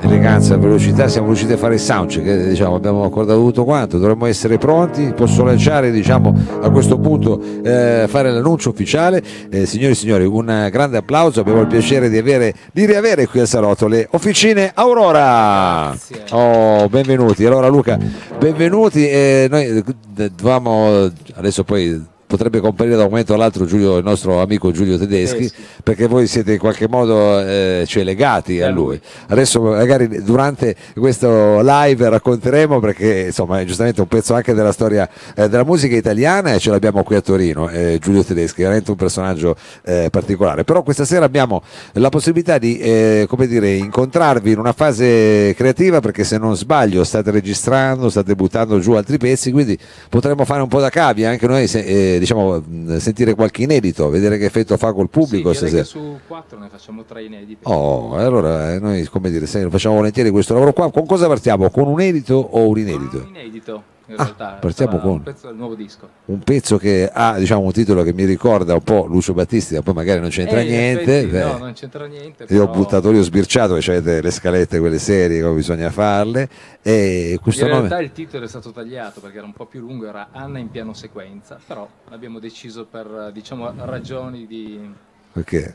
eleganza, velocità, siamo riusciti a fare il soundcheck, diciamo, abbiamo accordato tutto quanto, dovremmo essere pronti, posso lanciare diciamo, a questo punto eh, fare l'annuncio ufficiale, eh, signori e signori un grande applauso, abbiamo il piacere di, avere, di riavere qui al Salotto le officine Aurora, oh, benvenuti, allora Luca, benvenuti, eh, noi eh, dovevamo adesso poi potrebbe comparire da un momento all'altro Giulio, il nostro amico Giulio Tedeschi, Tedeschi. perché voi siete in qualche modo eh, cioè, legati a lui. Adesso magari durante questo live racconteremo perché insomma è giustamente un pezzo anche della storia eh, della musica italiana e ce l'abbiamo qui a Torino, eh, Giulio Tedeschi, veramente un personaggio eh, particolare. Però questa sera abbiamo la possibilità di eh, come dire, incontrarvi in una fase creativa perché se non sbaglio state registrando, state buttando giù altri pezzi, quindi potremmo fare un po' da cavia anche noi. Se, eh, diciamo, sentire qualche inedito, vedere che effetto fa col pubblico. Sì, stasera. su quattro ne facciamo tre inediti. Oh, allora eh, noi come dire, se facciamo volentieri questo lavoro qua. Con cosa partiamo? Con un edito o un inedito? Un inedito in ah, realtà. Partiamo con un pezzo del nuovo disco. Un pezzo che ha diciamo, un titolo che mi ricorda un po' Lucio Battisti, ma poi magari non c'entra eh, niente. Effetti, no, non c'entra niente. Io ho buttato lì, ho sbirciato che avete le scalette, quelle serie, come bisogna farle. E questo in nome... realtà il titolo è stato tagliato perché era un po' più lungo, era Anna in piano sequenza, però abbiamo deciso per diciamo, ragioni di perché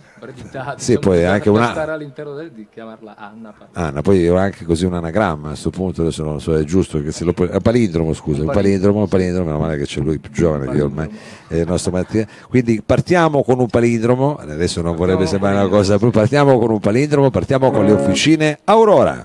sì, diciamo, poi anche una stare all'interno del, di chiamarla Anna. Anna, poi ho anche così un anagramma a questo punto, adesso non so, è giusto che se lo puoi... palindromo, scusa, un palindromo, un palindromo, meno male che c'è lui più giovane che io ormai è il nostro Mattia. Quindi partiamo con un palindromo, adesso non vorrebbe sembrare una cosa, partiamo con un palindromo, partiamo con le officine Aurora.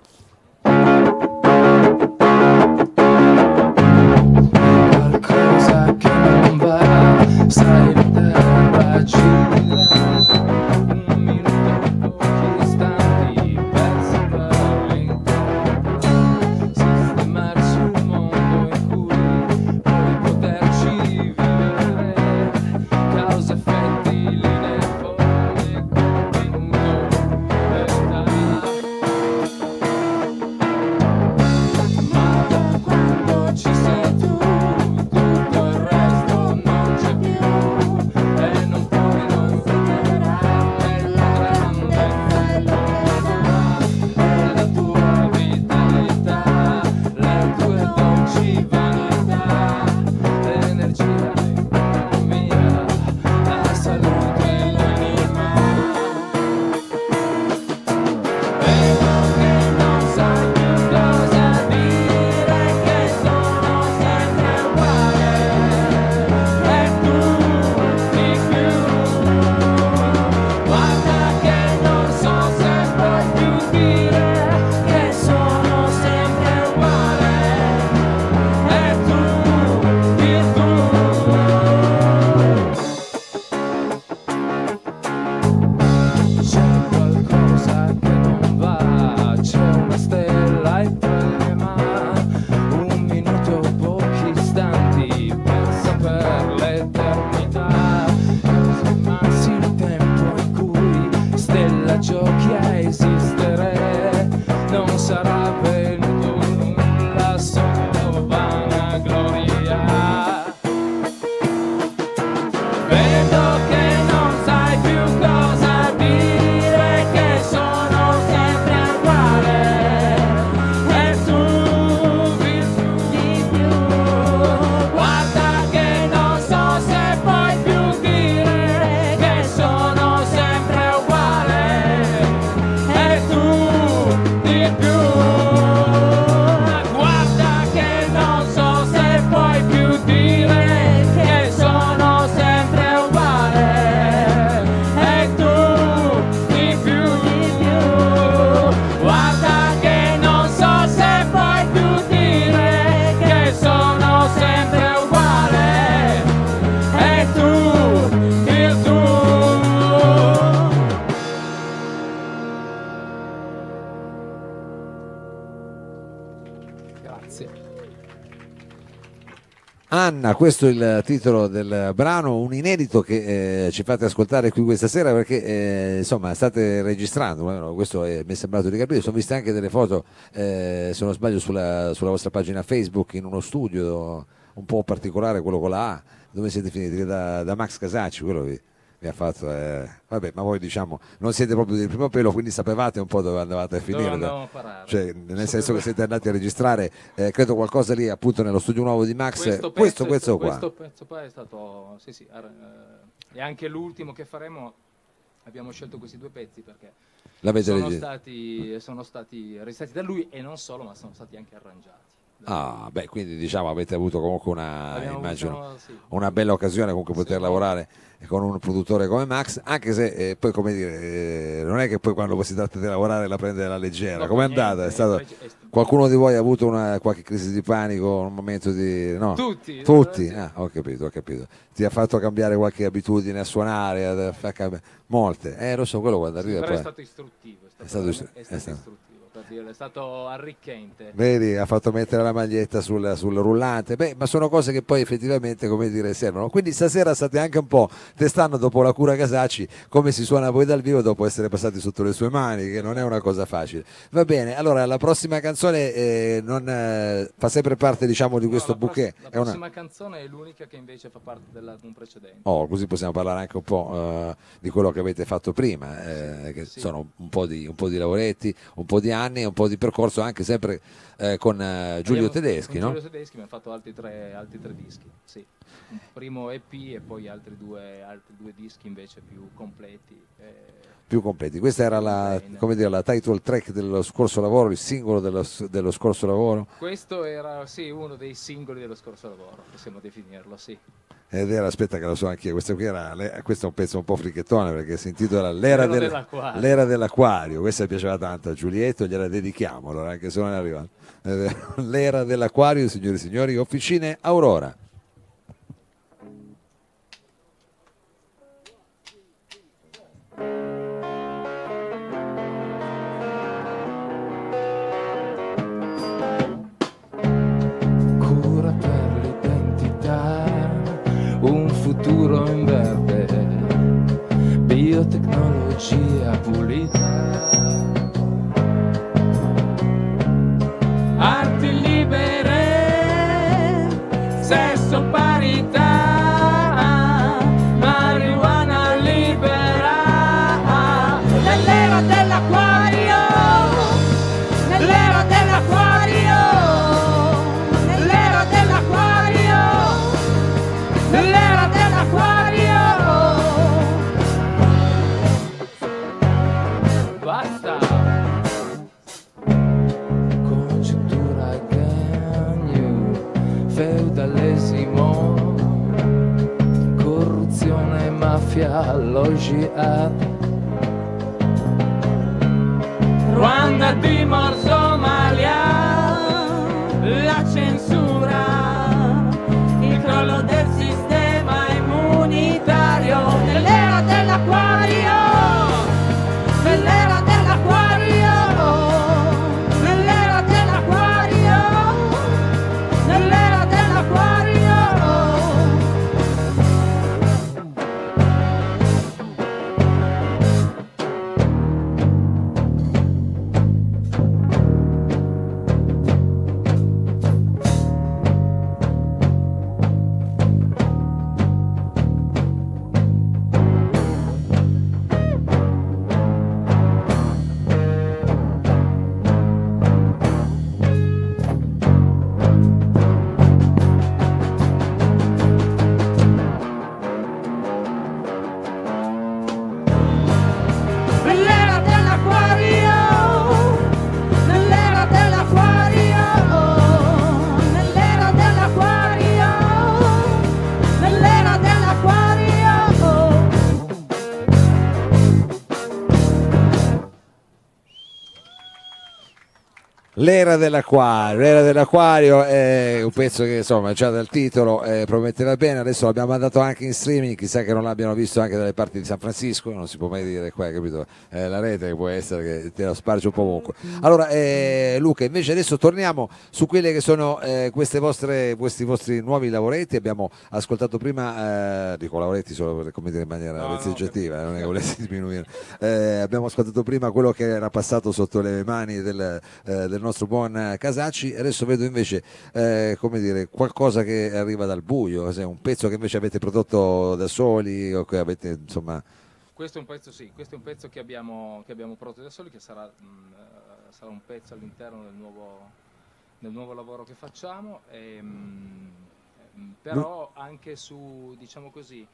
Anna, questo è il titolo del brano, un inedito che eh, ci fate ascoltare qui questa sera perché eh, insomma state registrando, questo è, mi è sembrato di capire, sono viste anche delle foto, eh, se non sbaglio, sulla, sulla, vostra pagina Facebook in uno studio un po' particolare, quello con la A, dove siete finiti? Da, da Max Casacci, quello vi, mi ha fatto, eh, vabbè, ma voi diciamo non siete proprio del primo pelo, quindi sapevate un po' dove andavate a finire. Parare. Cioè, nel senso che siete andati a registrare, eh, credo qualcosa lì appunto nello studio nuovo di Max. Questo pezzo, questo, questo qua. questo pezzo è stato, sì, sì, ar- eh, e anche l'ultimo che faremo. Abbiamo scelto questi due pezzi perché sono stati, sono stati registrati da lui e non solo, ma sono stati anche arrangiati. Ah, beh, quindi diciamo avete avuto comunque una, immagino, avuto, sì. una bella occasione comunque poter Sì. lavorare con un produttore come Max, anche se eh, poi come dire, eh, non è che poi quando si tratta di lavorare la prende alla leggera. No, per niente, andata? È stato- è Qualcuno di voi ha avuto una, qualche crisi di panico, un momento di... No? Tutti. Tutti? Ah, ho capito, ho capito. Ti ha fatto cambiare qualche abitudine a suonare, a molte. Eh, lo so, quello quando arriva però è poi... stato istruttivo, è stato, È stato è è stato- istruttivo, per dire, è stato arricchente. Vedi, ha fatto mettere la maglietta sul, sul rullante, Beh, ma sono cose che poi effettivamente, come dire, servono. Quindi stasera state anche un po' testando dopo la cura Casacci come si suona poi dal vivo dopo essere passati sotto le sue mani, che non è una cosa facile. Va bene, allora la prossima canzone eh, non, eh, fa sempre parte diciamo di No, questo la bouquet. La È una- prossima canzone è l'unica che invece fa parte dell'album precedente. Oh, così possiamo parlare anche un po' eh, di quello che avete fatto prima, eh, che sì. sono un po, di, un po' di lavoretti, un po' di anni, un po' di percorso anche sempre eh, con eh, Giulio Abbiamo- Tedeschi, con no? Giulio Tedeschi abbiamo fatto altri tre, altri tre dischi, sì. Un primo EP e poi altri due, altri due dischi invece più completi. eh, più completi. Questa era la, dire, la title track dello scorso lavoro, il singolo dello, dello scorso lavoro, questo era sì, uno dei singoli dello scorso lavoro, possiamo definirlo, sì. Ed era, aspetta che lo so anch'io, questo, qui era, questo è un pezzo un po' fricchettone perché si intitola L'era, L'era del- dell'acquario. l'era dell'acquario, questa piaceva tanto a Giulietto, gliela dedichiamo allora anche se non è arrivato. Eh, L'era dell'acquario, signori e signori, Officine Aurora. L'era dell'acquario, l'era dell'acquario è un pezzo che insomma già dal titolo eh, prometteva bene, adesso l'abbiamo mandato anche in streaming, chissà che non l'abbiano visto anche dalle parti di San Francisco, non si può mai dire qua, capito? Eh, la rete che può essere che te la sparge un po' ovunque. Allora eh, Luca, invece adesso torniamo su quelle che sono eh, queste vostre, questi vostri nuovi lavoretti, abbiamo ascoltato prima, eh, dico lavoretti solo per come dire in maniera No, no, eh, non è che volessi diminuire, Eh, abbiamo ascoltato prima quello che era passato sotto le mani del, eh, del nostro buon eh, Casacci. Adesso vedo invece eh, come dire, qualcosa che arriva dal buio, cos'è? un pezzo che invece avete prodotto da soli o che avete insomma... Questo è un pezzo, sì, questo è un pezzo che abbiamo, che abbiamo prodotto da soli, che sarà, mh, eh, sarà un pezzo all'interno del nuovo, del nuovo lavoro che facciamo. E, mh, ehm, però anche su, diciamo così,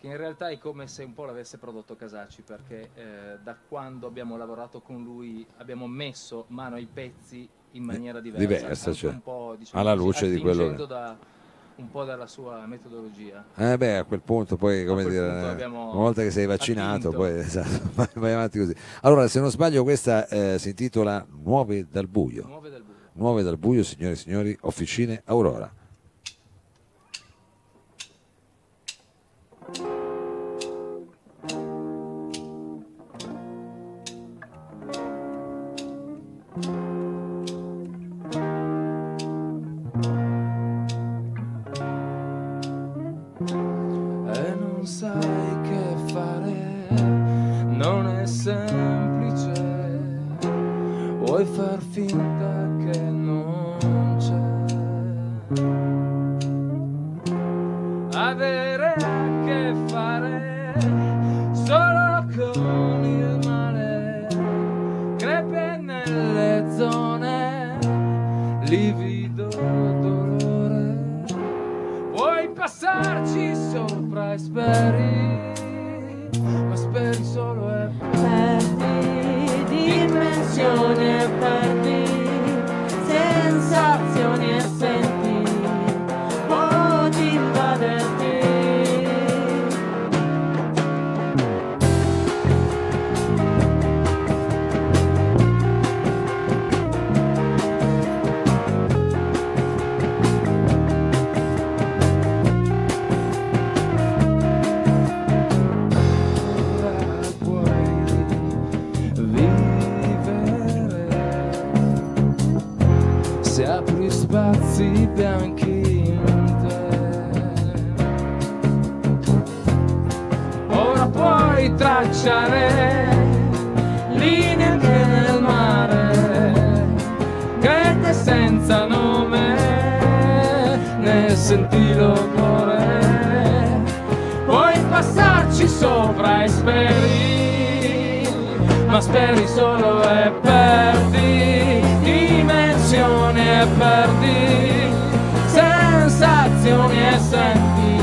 che in realtà è come se un po' l'avesse prodotto Casacci, perché eh, da quando abbiamo lavorato con lui abbiamo messo mano ai pezzi in maniera diversa, Eh, diversa, cioè, un po', diciamo alla luce di quello che- da un po' dalla sua metodologia. Eh beh, a quel punto poi, come dire, eh, una volta che sei vaccinato, attinto. poi esatto, vai, vai avanti così. Allora, se non sbaglio, questa eh, si intitola Nuove dal buio. Nuove dal buio. Nuove dal buio, signore e signori, Officine Aurora. Speri solo e Perdi dimensioni. e bianchi in te. Ora puoi tracciare linee anche nel mare, crede senza nome, ne senti l'odore. Puoi passarci sopra e speri, ma speri solo e perdi dimensioni e perdi sensazioni e senti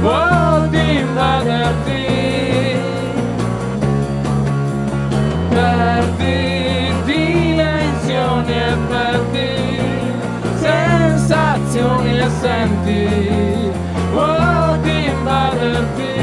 vuoi invaderti. Perdi dimensioni e perdi sensazioni e senti vuoi invaderti.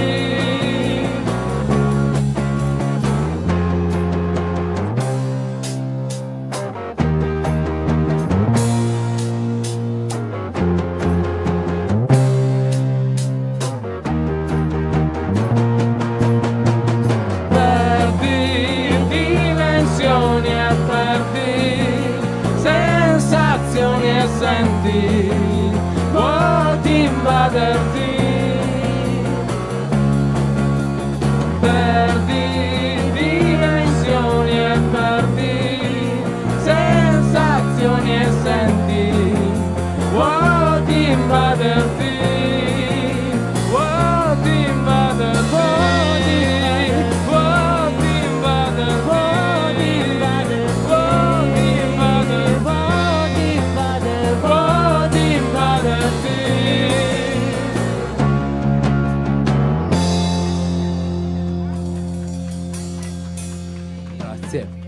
Grazie.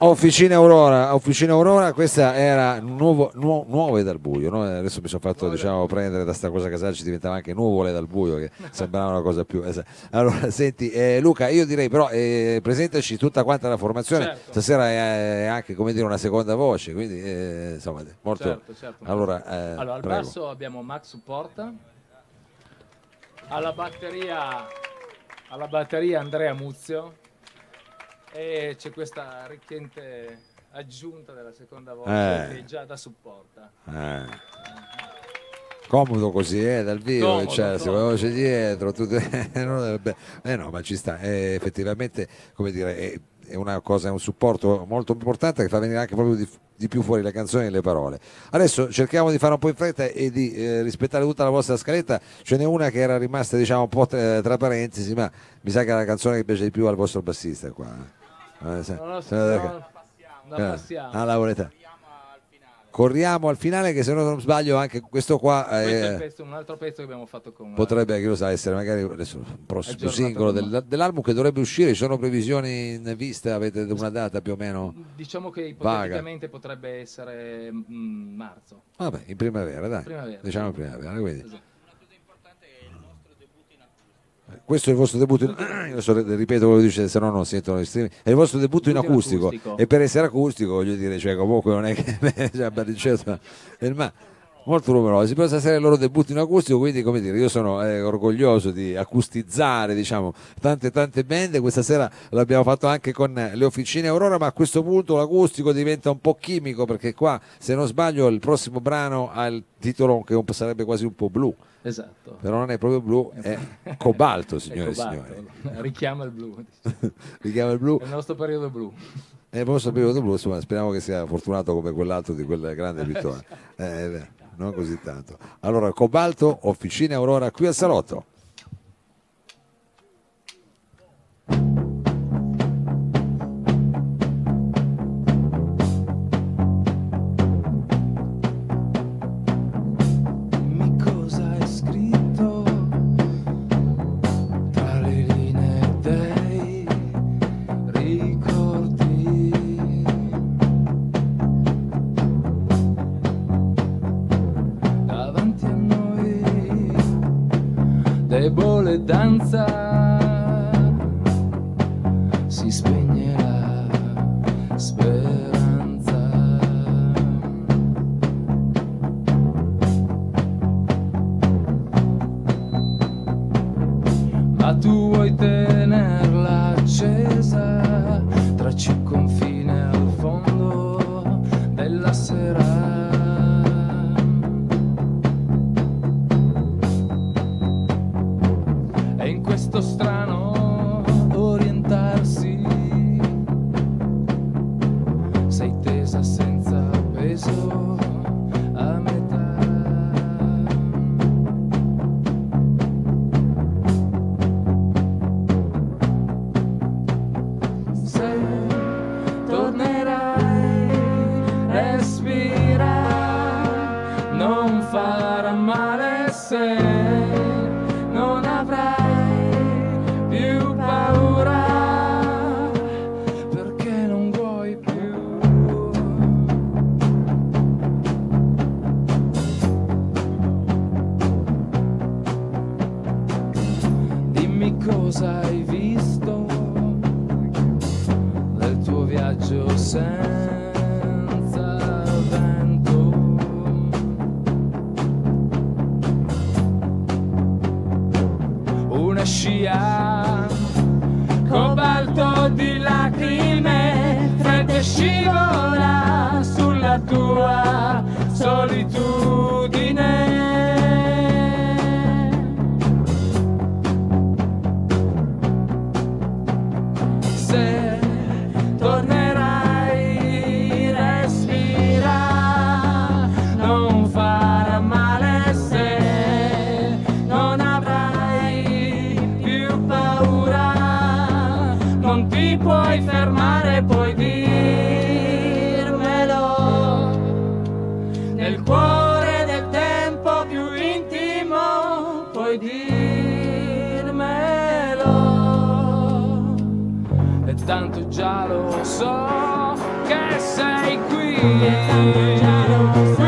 Officina Aurora, Officina Aurora, questa era nuovo, nuo- nuove dal buio, no? adesso mi sono fatto diciamo, prendere da sta cosa Casacci, diventava anche nuvole dal buio, che sembrava una cosa più... Allora, senti, eh, Luca, io direi però eh, presentaci tutta quanta la formazione, Certo. stasera è, anche come dire una seconda voce, quindi eh, insomma, molto... Certo, certo. Allora, eh, Allora, al prego. basso abbiamo Max Supporta, alla batteria, alla batteria Andrea Muzio e c'è questa arricchente aggiunta della seconda voce Eh. che già da supporta. Eh. Comodo così, eh, dal vivo, Comodo, cioè, la voce dietro, tutte... è- eh no, ma ci sta, eh, effettivamente, come dire, eh, è una cosa, è un supporto molto importante che fa venire anche proprio di, di più fuori le canzoni e le parole. Adesso cerchiamo di fare un po' in fretta e di eh, rispettare tutta la vostra scaletta. Ce n'è una che era rimasta diciamo un po' tra, tra parentesi, ma mi sa che è la canzone che piace di più al vostro bassista qua. eh. Eh, se- Non lo so, se- no, la eh, passiamo. ah, la volete? Corriamo al finale che se no non sbaglio anche questo qua Questo è eh, il pezzo- un altro pezzo che abbiamo fatto con potrebbe, chi lo sa, essere magari adesso un prossimo singolo del- dell'album che dovrebbe uscire. Ci sono previsioni in vista? Avete una data più o meno? Diciamo che Vaga. ipoteticamente potrebbe essere mm, marzo. Vabbè, in primavera, dai. Primavera. Diciamo in primavera. Quindi. Esatto. Questo è il vostro debutto, in... adesso ripeto quello che dice, se no non sentono gli streaming. È il vostro debutto in acustico. acustico. E per essere acustico, voglio dire, cioè, comunque non è che cioè, certo, ma molto numerosi. Poi stasera è il loro debutto in acustico, quindi come dire, io sono eh, orgoglioso di acustizzare, diciamo, tante tante band. Questa sera l'abbiamo fatto anche con le officine Aurora, ma a questo punto l'acustico diventa un po' chimico perché qua, se non sbaglio, il prossimo brano ha il titolo che sarebbe quasi un po' blu. Esatto. Però non è proprio blu, è cobalto, signore È e signori. Richiama il blu. Richiama il blu. È il nostro periodo blu. E il vostro periodo blu, insomma, speriamo che sia fortunato come quell'altro di quel grande vittoria. Eh, beh, non così tanto. Allora, Cobalto, Officina Aurora, qui al Salotto. Debole danza si spegne la hai visto del tuo viaggio senza qui. Qui, qui.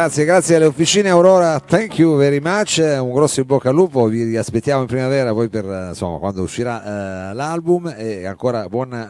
Grazie, grazie alle officine. Aurora, thank you very much, un grosso in bocca al lupo, vi aspettiamo in primavera poi per eh, insomma quando uscirà eh, l'album. E ancora buon